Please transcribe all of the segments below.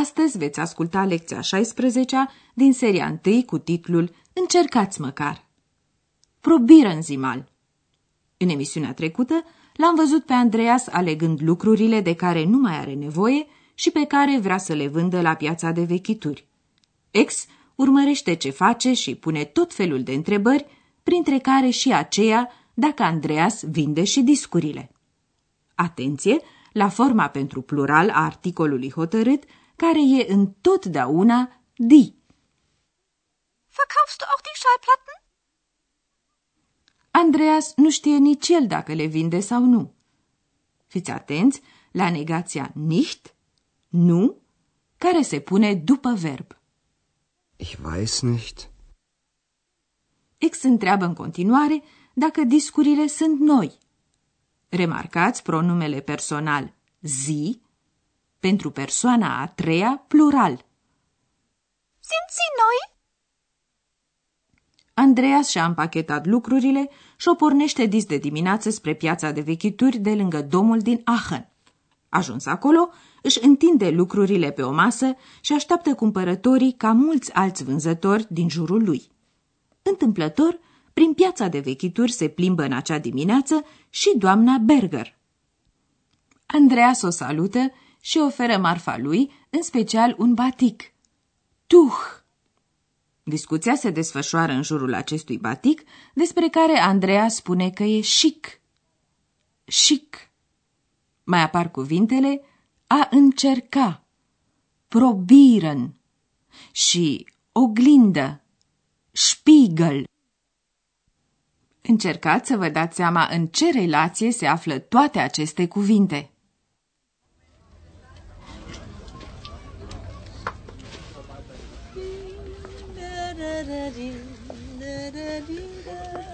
Astăzi veți asculta lecția 16 din seria 1 cu titlul Încercați măcar. Probieren Sie mal. În emisiunea trecută l-am văzut pe Andreas alegând lucrurile de care nu mai are nevoie și pe care vrea să le vândă la piața de vechituri. Ex urmărește ce face și pune tot felul de întrebări, printre care și aceea dacă Andreas vinde și discurile. Atenție la forma pentru plural a articolului hotărât, care e întotdeauna die. Verkaufst du auch die Schallplatten? Andreas nu știe nici el dacă le vinde sau nu. Fiți atenți la negația nicht, nu, care se pune după verb. Ich weiß nicht. X întreabă în continuare dacă discurile sunt noi. Remarcați pronumele personal zi pentru persoana a treia plural. Sind sie neu? Andreas și-a împachetat lucrurile și o pornește dis de dimineață spre piața de vechituri de lângă domul din Aachen. Ajuns acolo, își întinde lucrurile pe o masă și așteaptă cumpărătorii ca mulți alți vânzători din jurul lui. Întâmplător, prin piața de vechituri se plimbă în acea dimineață și doamna Berger. Andreas o salută și oferă marfa lui, în special un batic. Tuh! Discuția se desfășoară în jurul acestui batic, despre care Andreea spune că e chic. Chic. Mai apar cuvintele a încerca, probieren și oglindă, spiegel. Încercați să vă dați seama în ce relație se află toate aceste cuvinte.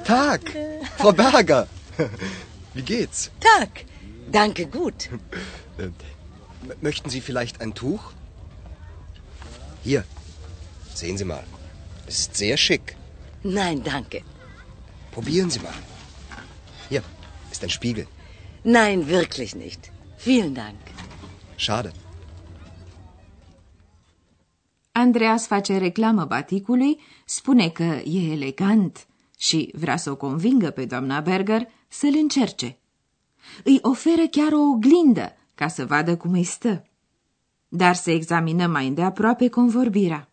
Tag, Frau Berger. Wie geht's? Tag. Danke, gut. Möchten Sie vielleicht ein Tuch? Hier, sehen Sie mal. Es ist sehr schick. Nein, danke. Probieren Sie mal. Hier ist ein Spiegel. Nein, wirklich nicht. Vielen Dank. Schade. Andreas face reclamă baticului, spune că e elegant și vrea să o convingă pe doamna Berger să-l încerce. Îi oferă chiar o oglindă ca să vadă cum îi stă. Dar să examinăm mai îndeaproape convorbirea.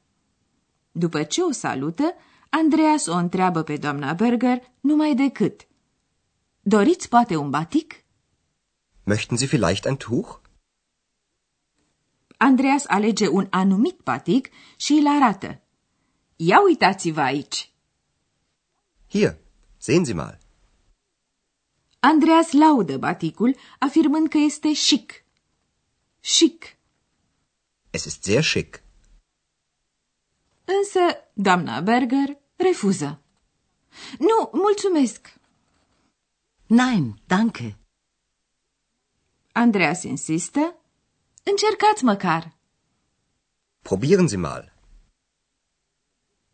După ce o salută, Andreas o întreabă pe doamna Berger numai decât. Doriți poate un batic? Möchten Sie vielleicht ein Tuch? Andreas alege un anumit batic și îl arată. Ia uitați-vă aici! Hier, sehen Sie mal. Andreas laudă baticul, afirmând că este chic. Chic. Es ist sehr schick. Însă doamna Berger refuză. Nu, mulțumesc. Nein, danke. Andreas insistă. Încercați măcar. Probieren Sie mal.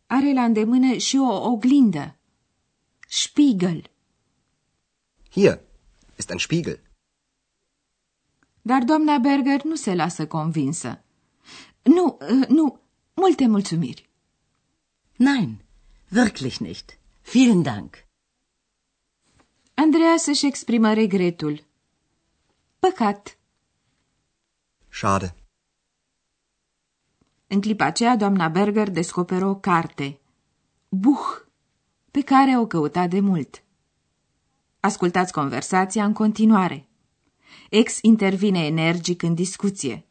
Are la îndemână și o oglindă. Spiegel. Hier ist ein Spiegel. Dar doamna Berger nu se lasă convinsă. Nu, uh, nu, multe mulțumiri. Nein, wirklich nicht. Vielen Dank. Andreas își exprimă regretul. Păcat. Schade. În clipa aceea, doamna Berger descoperă o carte. Buch, pe care o căuta de mult. Ascultați conversația în continuare. Ex intervine energic în discuție.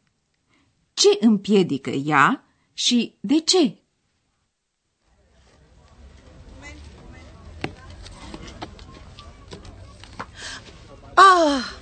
Ce împiedică ea și de ce? Ah,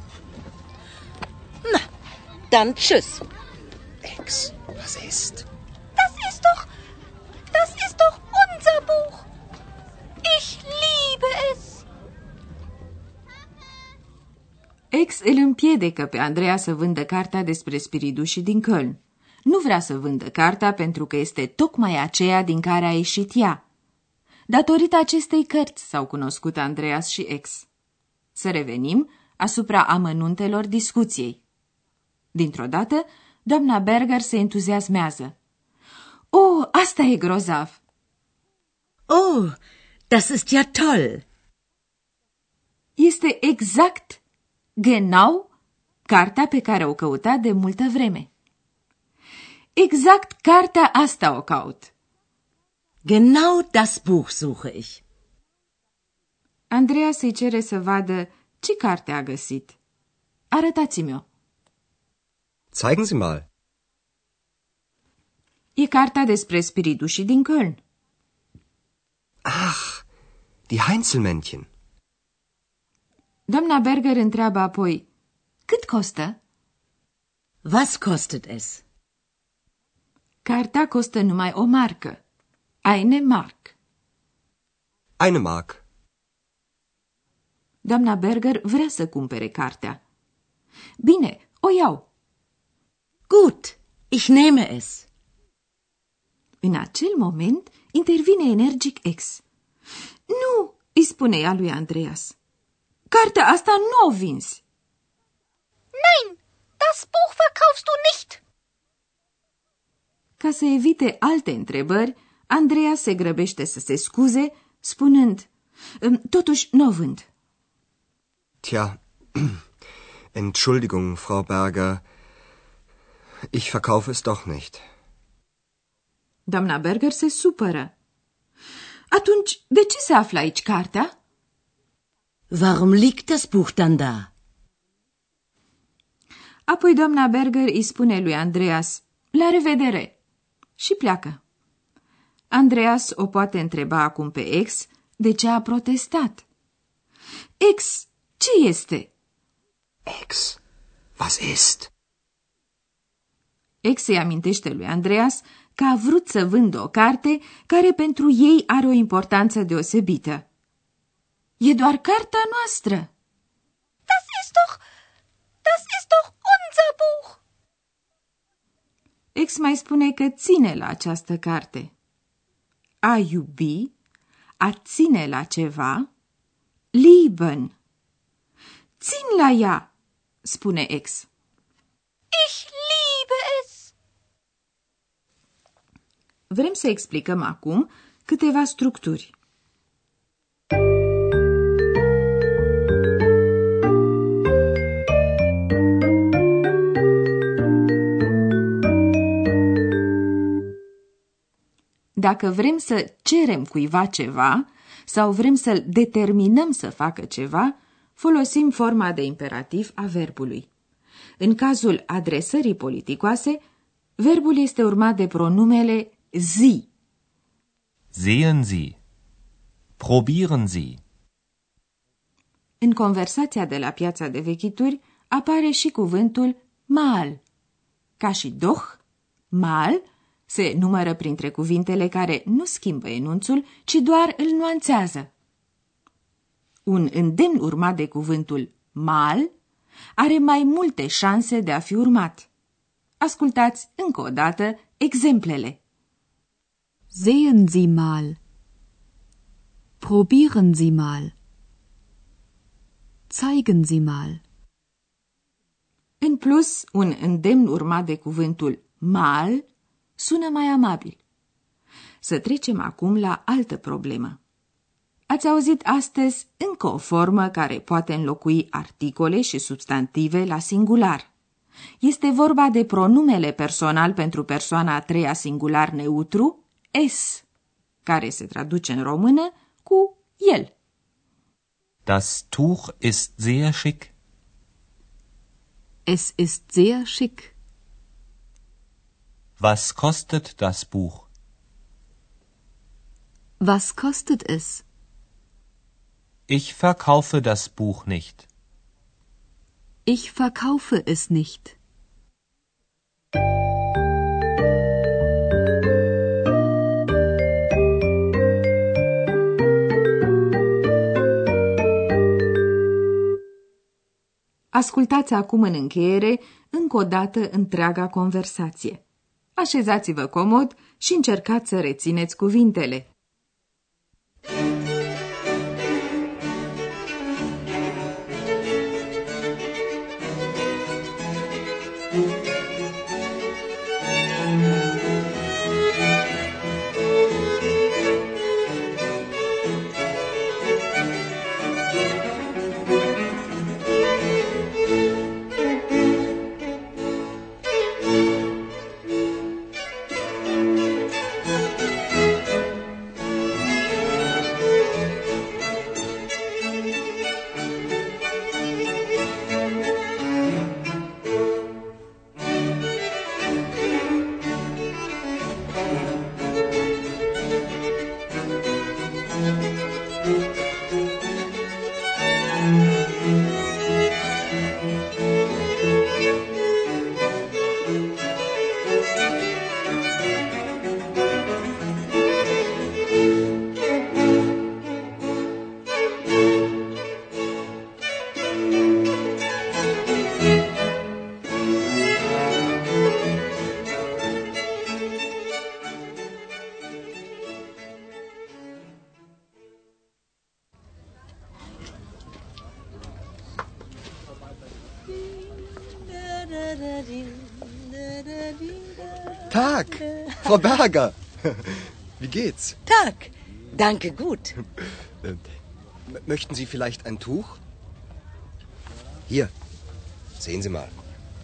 Na, dann tschüss. Ex, was ist? Das ist doch. Das ist doch unser Buch. Ich liebe es. Ex îl împiedică pe Andreea să vândă cartea despre spiridușii din Köln. Nu vrea să vândă cartea pentru că este tocmai aceea din care a ieșit ea. Datorită acestei cărți s-au cunoscut Andreas și Ex. Să revenim asupra amănuntelor discuției. Dintr-o dată, doamna Berger se entuziasmează. Oh, asta e grozav! Oh, das ist ja toll. Este exact, genau, cartea pe care o căuta de multă vreme. Exact cartea asta o caut. Genau das Buch suche ich. Andreea se cere să vadă ce carte a găsit. Arătați-mi-o. Zeigen Sie mal. E cartea despre spiritușii din Köln. Ach, die Heinzelmännchen. Doamna Berger întreabă apoi, cât costă? Was kostet es? Cartea costă numai o marcă. Eine Mark. Eine Mark. Doamna Berger vrea să cumpere cartea. Bine, o iau. Gut, ich nehme es. În acel moment intervine energic ex. Nu, îi spune ea lui Andreas. Cartea asta nu o vinzi. Nein, das Buch verkaufst du nicht. Ca să evite alte întrebări, Andreea se grăbește să se scuze, spunând, "Îm, totuși nu o vând. Tja, Entschuldigung, Frau Berger. Ich verkaufe es doch nicht. Doamna Berger se supără. Atunci, de ce se află aici cartea? Warum liegt das Buch dann da? Apoi doamna Berger îi spune lui Andreas, la revedere, și pleacă. Andreas o poate întreba acum pe ex de ce a protestat. Ex, ce este? Ex, was ist? Ex îi amintește lui Andreas că a vrut să vândă o carte care pentru ei are o importanță deosebită. E doar cartea noastră. Das ist doch. Das ist doch unser Buch. Ex mai spune că ține la această carte. A iubi, a ține la ceva, lieben. Țin la ea, spune ex. Ich liebe es. Vrem să explicăm acum câteva structuri. Dacă vrem să cerem cuiva ceva sau vrem să-l determinăm să facă ceva, folosim forma de imperativ a verbului. În cazul adresării politicoase, verbul este urmat de pronumele Sie. Sehen Sie. Probieren Sie. În conversația de la piața de vechituri apare și cuvântul mal. Ca și doch, mal se numără printre cuvintele care nu schimbă enunțul, ci doar îl nuanțează. Un îndemn urmat de cuvântul mal are mai multe șanse de a fi urmat. Ascultați încă o dată exemplele. Sehen Sie mal. Probieren Sie mal. Zeigen Sie mal. În plus, un îndemn urmat de cuvântul mal sună mai amabil. Să trecem acum la altă problemă. Ați auzit astăzi încă o formă care poate înlocui articole și substantive la singular. Este vorba de pronumele personal pentru persoana a treia singular neutru, es, care se traduce în română cu el. Das Tuch ist sehr schick. Es ist sehr schick. Was kostet das Buch? Was kostet es? Ich verkaufe das Buch nicht. Ich verkaufe es nicht. Ascultați acum în încheiere încă o dată întreaga conversație. Așezați-vă comod și încercați să rețineți cuvintele. Frau Berger. Wie geht's? Tag. Danke, gut. M- möchten Sie vielleicht ein Tuch? Hier, sehen Sie mal.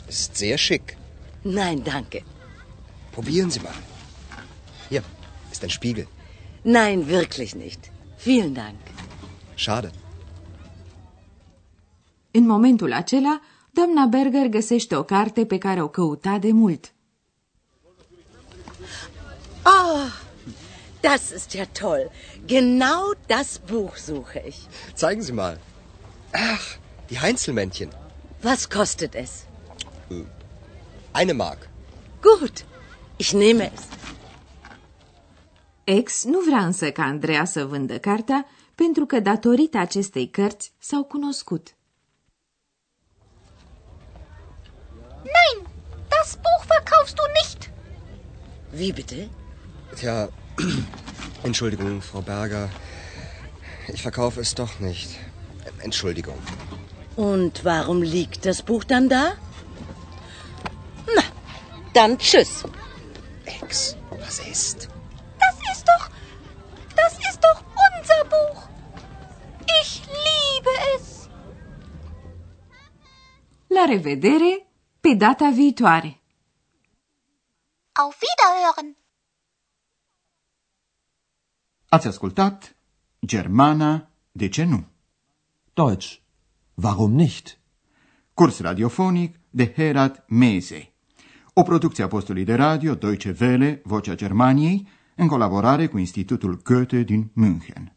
Es ist sehr schick. Nein, danke. Probieren Sie mal. Hier ist ein Spiegel. Nein, wirklich nicht. Vielen Dank. Schade. În momentul acela, doamna Berger găsește o carte pe care o căuta de mult. Oh, das ist ja toll. Genau das Buch suche ich. Zeigen Sie mal. Ach, die Heinzelmännchen. Was kostet es? Eine Mark. Gut, ich nehme es. Ex nu vrea însă ca Andreea să vândă cartea, pentru că datorită acestei cărți s-au cunoscut. Nein, das Buch verkaufst du nicht. Wie bitte? Tja, Entschuldigung, Frau Berger. Ich verkaufe es doch nicht. Entschuldigung. Und warum liegt das Buch dann da? Na, dann tschüss. Ex, was ist? Das ist doch. Das ist doch unser Buch. Ich liebe es. La revedere pe data viitoare! Auf Wiederhören. Ați ascultat Germana, de ce nu? Deutsch. Warum nicht? Curs radiofonic de Herat Mese. O producție a postului de radio Deutsche Welle, Vocea Germaniei, în colaborare cu Institutul Goethe din München.